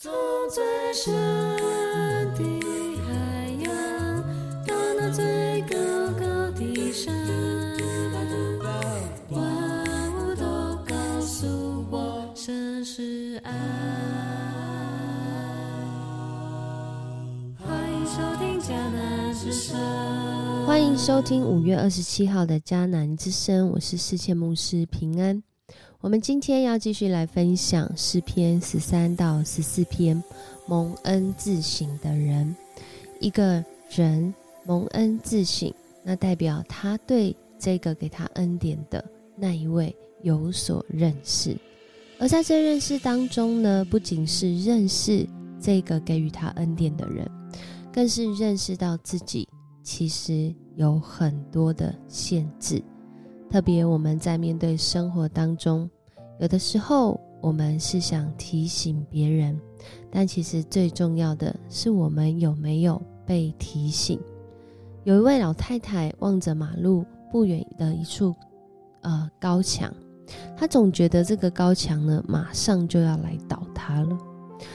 从最深的海洋，到那最高高的山，万物都告诉我，神是爱。欢迎收听迦南之声。欢迎收听五月二十七号的迦南之声，我是世界牧师平安。我们今天要继续来分享诗篇十三到十四篇，蒙恩自省的人。一个人蒙恩自省，那代表他对这个给他恩典的那一位有所认识。而在这认识当中呢，不仅是认识这个给予他恩典的人，更是认识到自己其实有很多的限制。特别我们在面对生活当中，有的时候我们是想提醒别人，但其实最重要的是我们有没有被提醒。有一位老太太望着马路不远的一处呃高墙，她总觉得这个高墙呢马上就要来倒塌了，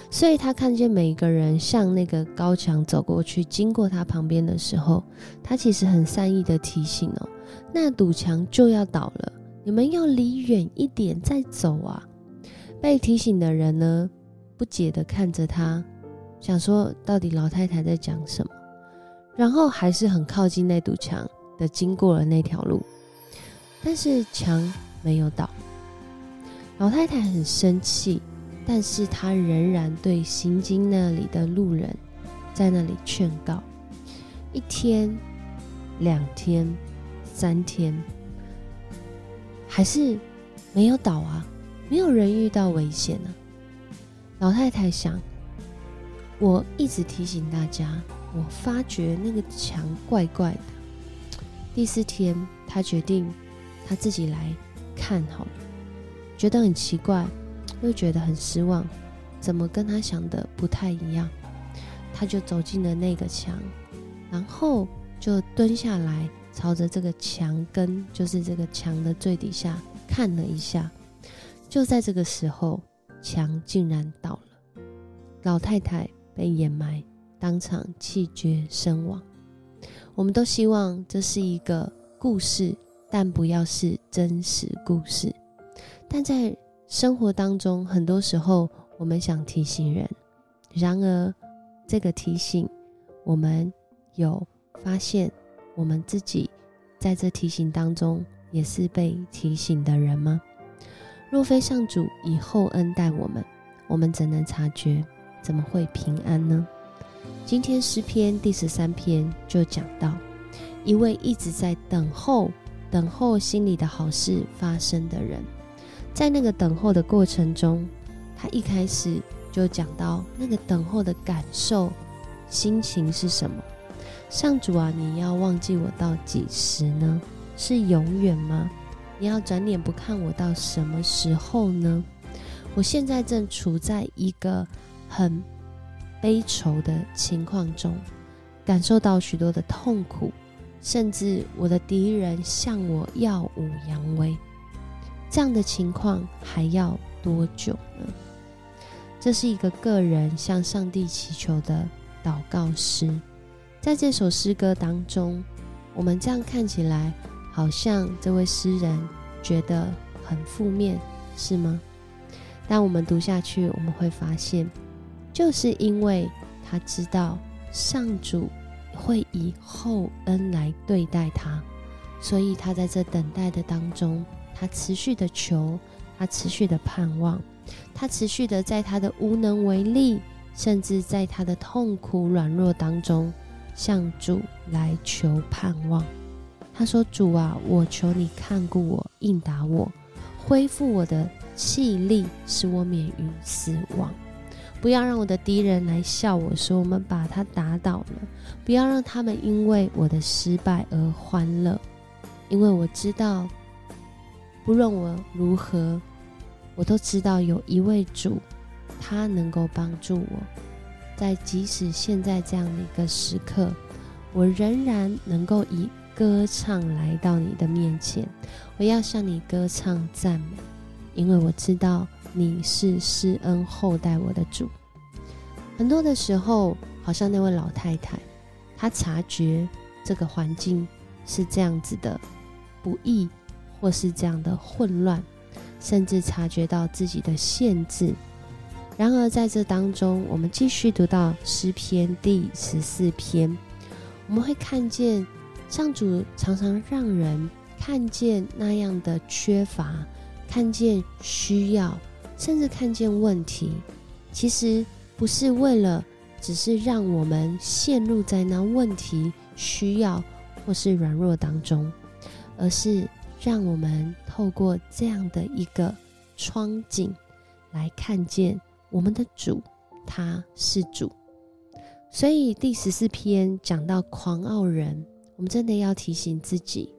所以他看见每一个人向那个高墙走过去，经过他旁边的时候，他其实很善意的提醒哦。那堵墙就要倒了，你们要离远一点再走啊！被提醒的人呢，不解的看着他，想说到底老太太在讲什么，然后还是很靠近那堵墙的经过了那条路，但是墙没有倒。老太太很生气，但是他仍然对行经那里的路人在那里劝告：一天，两天。三天，还是没有倒啊？没有人遇到危险呢。老太太想，我一直提醒大家，我发觉那个墙怪怪的。第四天，她决定她自己来看好了，觉得很奇怪，又觉得很失望，怎么跟他想的不太一样？他就走进了那个墙，然后就蹲下来。朝着这个墙根，就是这个墙的最底下看了一下，就在这个时候，墙竟然倒了，老太太被掩埋，当场气绝身亡。我们都希望这是一个故事，但不要是真实故事。但在生活当中，很多时候我们想提醒人，然而这个提醒，我们有发现。我们自己在这提醒当中，也是被提醒的人吗？若非上主以厚恩待我们，我们怎能察觉？怎么会平安呢？今天诗篇第十三篇就讲到一位一直在等候、等候心里的好事发生的人，在那个等候的过程中，他一开始就讲到那个等候的感受、心情是什么。上主啊，你要忘记我到几时呢？是永远吗？你要转脸不看我到什么时候呢？我现在正处在一个很悲愁的情况中，感受到许多的痛苦，甚至我的敌人向我耀武扬威。这样的情况还要多久呢？这是一个个人向上帝祈求的祷告诗。在这首诗歌当中，我们这样看起来，好像这位诗人觉得很负面，是吗？但我们读下去，我们会发现，就是因为他知道上主会以厚恩来对待他，所以他在这等待的当中，他持续的求，他持续的盼望，他持续的在他的无能为力，甚至在他的痛苦软弱当中。向主来求盼望，他说：“主啊，我求你看顾我，应答我，恢复我的气力，使我免于死亡。不要让我的敌人来笑我说我们把他打倒了。不要让他们因为我的失败而欢乐，因为我知道，不论我如何，我都知道有一位主，他能够帮助我。”在即使现在这样的一个时刻，我仍然能够以歌唱来到你的面前。我要向你歌唱赞美，因为我知道你是施恩厚待我的主。很多的时候，好像那位老太太，她察觉这个环境是这样子的不易，或是这样的混乱，甚至察觉到自己的限制。然而，在这当中，我们继续读到诗篇第十四篇，我们会看见上主常常让人看见那样的缺乏，看见需要，甚至看见问题。其实不是为了，只是让我们陷入在那问题、需要或是软弱当中，而是让我们透过这样的一个窗景来看见。我们的主，他是主，所以第十四篇讲到狂傲人，我们真的要提醒自己，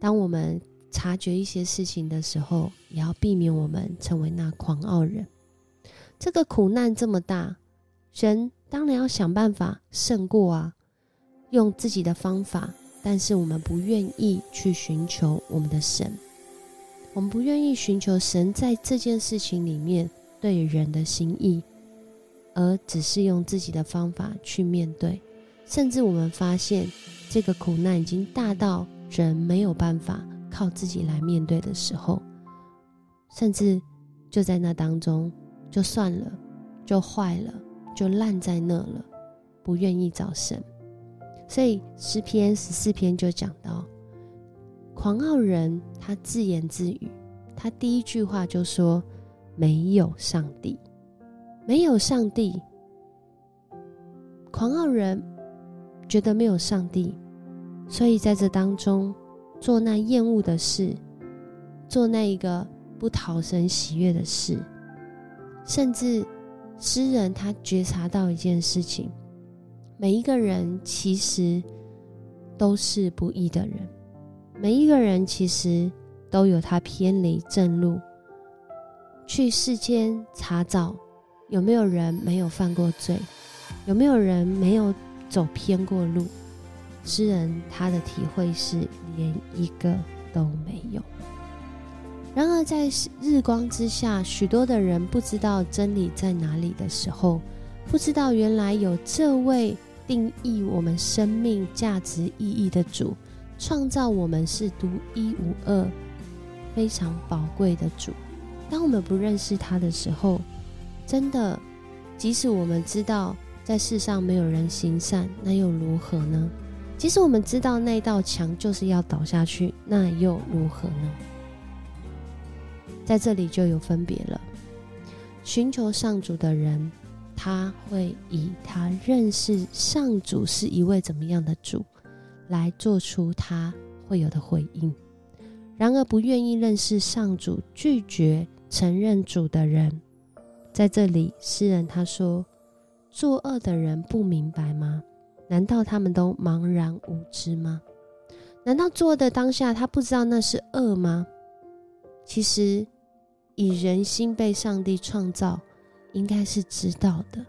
当我们察觉一些事情的时候，也要避免我们成为那狂傲人。这个苦难这么大，人当然要想办法胜过啊，用自己的方法，但是我们不愿意去寻求我们的神，我们不愿意寻求神在这件事情里面。对人的心意，而只是用自己的方法去面对，甚至我们发现这个苦难已经大到人没有办法靠自己来面对的时候，甚至就在那当中就算了，就坏了，就烂在那了，不愿意找神。所以诗篇十四篇就讲到，狂傲人他自言自语，他第一句话就说。没有上帝，没有上帝。狂傲人觉得没有上帝，所以在这当中做那厌恶的事，做那一个不讨神喜悦的事。甚至诗人他觉察到一件事情：每一个人其实都是不易的人，每一个人其实都有他偏离正路。去世间查找有没有人没有犯过罪，有没有人没有走偏过路。诗人他的体会是连一个都没有。然而在日光之下，许多的人不知道真理在哪里的时候，不知道原来有这位定义我们生命价值意义的主，创造我们是独一无二、非常宝贵的主。当我们不认识他的时候，真的，即使我们知道在世上没有人行善，那又如何呢？即使我们知道那道墙就是要倒下去，那又如何呢？在这里就有分别了。寻求上主的人，他会以他认识上主是一位怎么样的主，来做出他会有的回应。然而，不愿意认识上主，拒绝。承认主的人，在这里，诗人他说：“作恶的人不明白吗？难道他们都茫然无知吗？难道作恶的当下他不知道那是恶吗？其实，以人心被上帝创造，应该是知道的，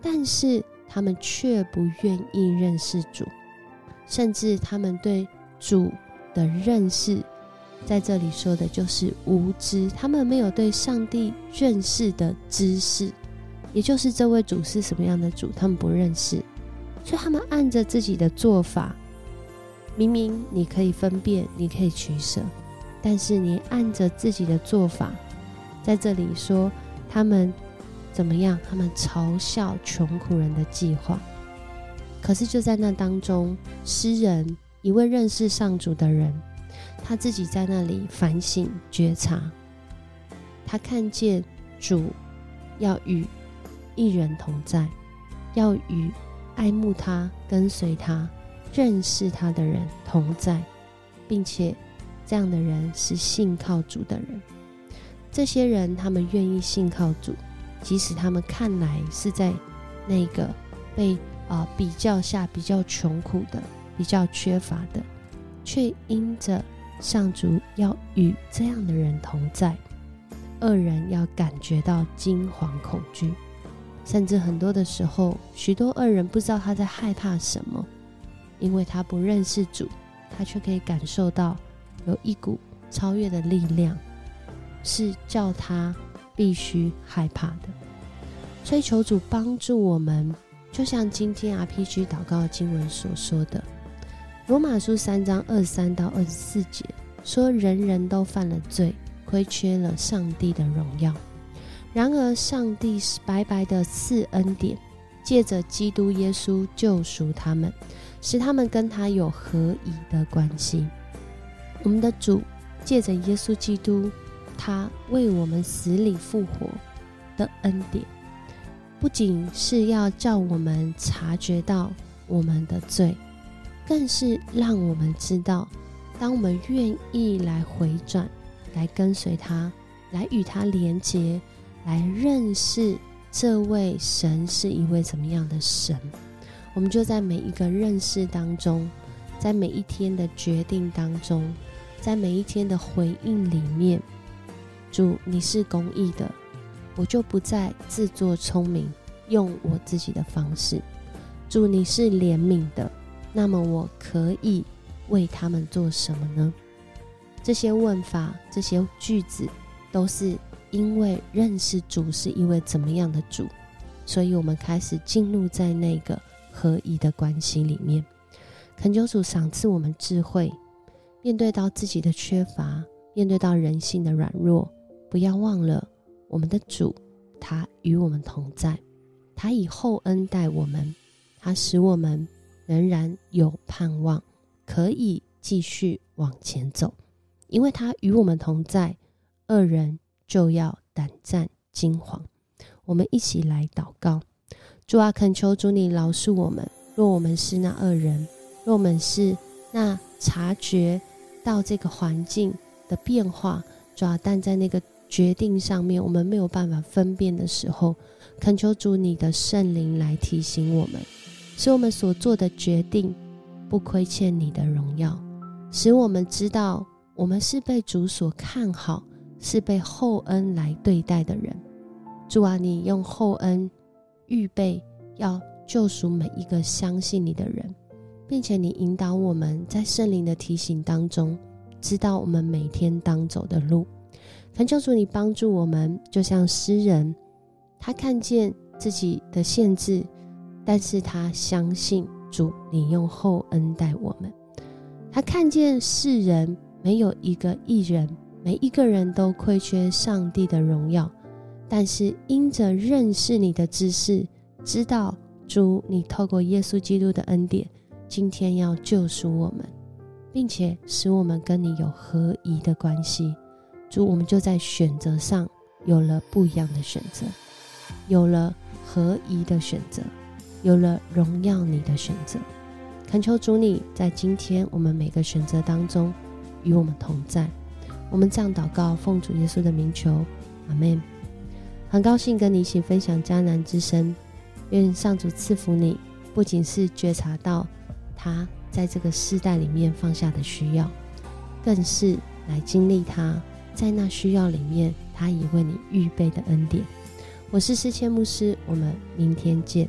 但是他们却不愿意认识主，甚至他们对主的认识。”在这里说的就是无知，他们没有对上帝认识的知识，也就是这位主是什么样的主，他们不认识，所以他们按着自己的做法，明明你可以分辨，你可以取舍，但是你按着自己的做法，在这里说他们怎么样？他们嘲笑穷苦人的计划，可是就在那当中，诗人一位认识上主的人。他自己在那里反省觉察，他看见主要与一人同在，要与爱慕他、跟随他、认识他的人同在，并且这样的人是信靠主的人。这些人他们愿意信靠主，即使他们看来是在那个被啊比较下比较穷苦的、比较缺乏的，却因着。上主要与这样的人同在，恶人要感觉到惊惶恐惧，甚至很多的时候，许多恶人不知道他在害怕什么，因为他不认识主，他却可以感受到有一股超越的力量，是叫他必须害怕的。所以求主帮助我们，就像今天 RPG 祷告经文所说的，《罗马书》三章二三到二十四节说：“人人都犯了罪，亏缺了上帝的荣耀。然而，上帝是白白的赐恩典，借着基督耶稣救赎他们，使他们跟他有合宜的关系。我们的主借着耶稣基督，他为我们死里复活的恩典。”不仅是要叫我们察觉到我们的罪，更是让我们知道，当我们愿意来回转、来跟随他、来与他连结、来认识这位神是一位怎么样的神，我们就在每一个认识当中，在每一天的决定当中，在每一天的回应里面，主你是公义的。我就不再自作聪明，用我自己的方式。主，你是怜悯的，那么我可以为他们做什么呢？这些问法，这些句子，都是因为认识主是一位怎么样的主，所以我们开始进入在那个合一的关系里面。恳求主赏赐我们智慧，面对到自己的缺乏，面对到人性的软弱，不要忘了。我们的主，他与我们同在，他以厚恩待我们，他使我们仍然有盼望，可以继续往前走。因为他与我们同在，恶人就要胆战惊惶。我们一起来祷告：主啊，恳求主你饶恕我们，若我们是那恶人，若我们是那察觉到这个环境的变化，主啊，但在那个。决定上面，我们没有办法分辨的时候，恳求主你的圣灵来提醒我们，使我们所做的决定不亏欠你的荣耀，使我们知道我们是被主所看好，是被厚恩来对待的人。主啊，你用厚恩预备要救赎每一个相信你的人，并且你引导我们在圣灵的提醒当中，知道我们每天当走的路。恳求主，你帮助我们，就像诗人，他看见自己的限制，但是他相信主，你用厚恩待我们。他看见世人没有一个艺人，每一个人都亏缺上帝的荣耀，但是因着认识你的知识，知道主，你透过耶稣基督的恩典，今天要救赎我们，并且使我们跟你有合一的关系。主，我们就在选择上有了不一样的选择，有了合一的选择，有了荣耀你的选择。恳求主，你在今天我们每个选择当中与我们同在。我们这样祷告，奉主耶稣的名求，阿门。很高兴跟你一起分享迦南之声，愿上主赐福你，不仅是觉察到他在这个世代里面放下的需要，更是来经历他。在那需要里面，他已为你预备的恩典。我是思谦牧师，我们明天见。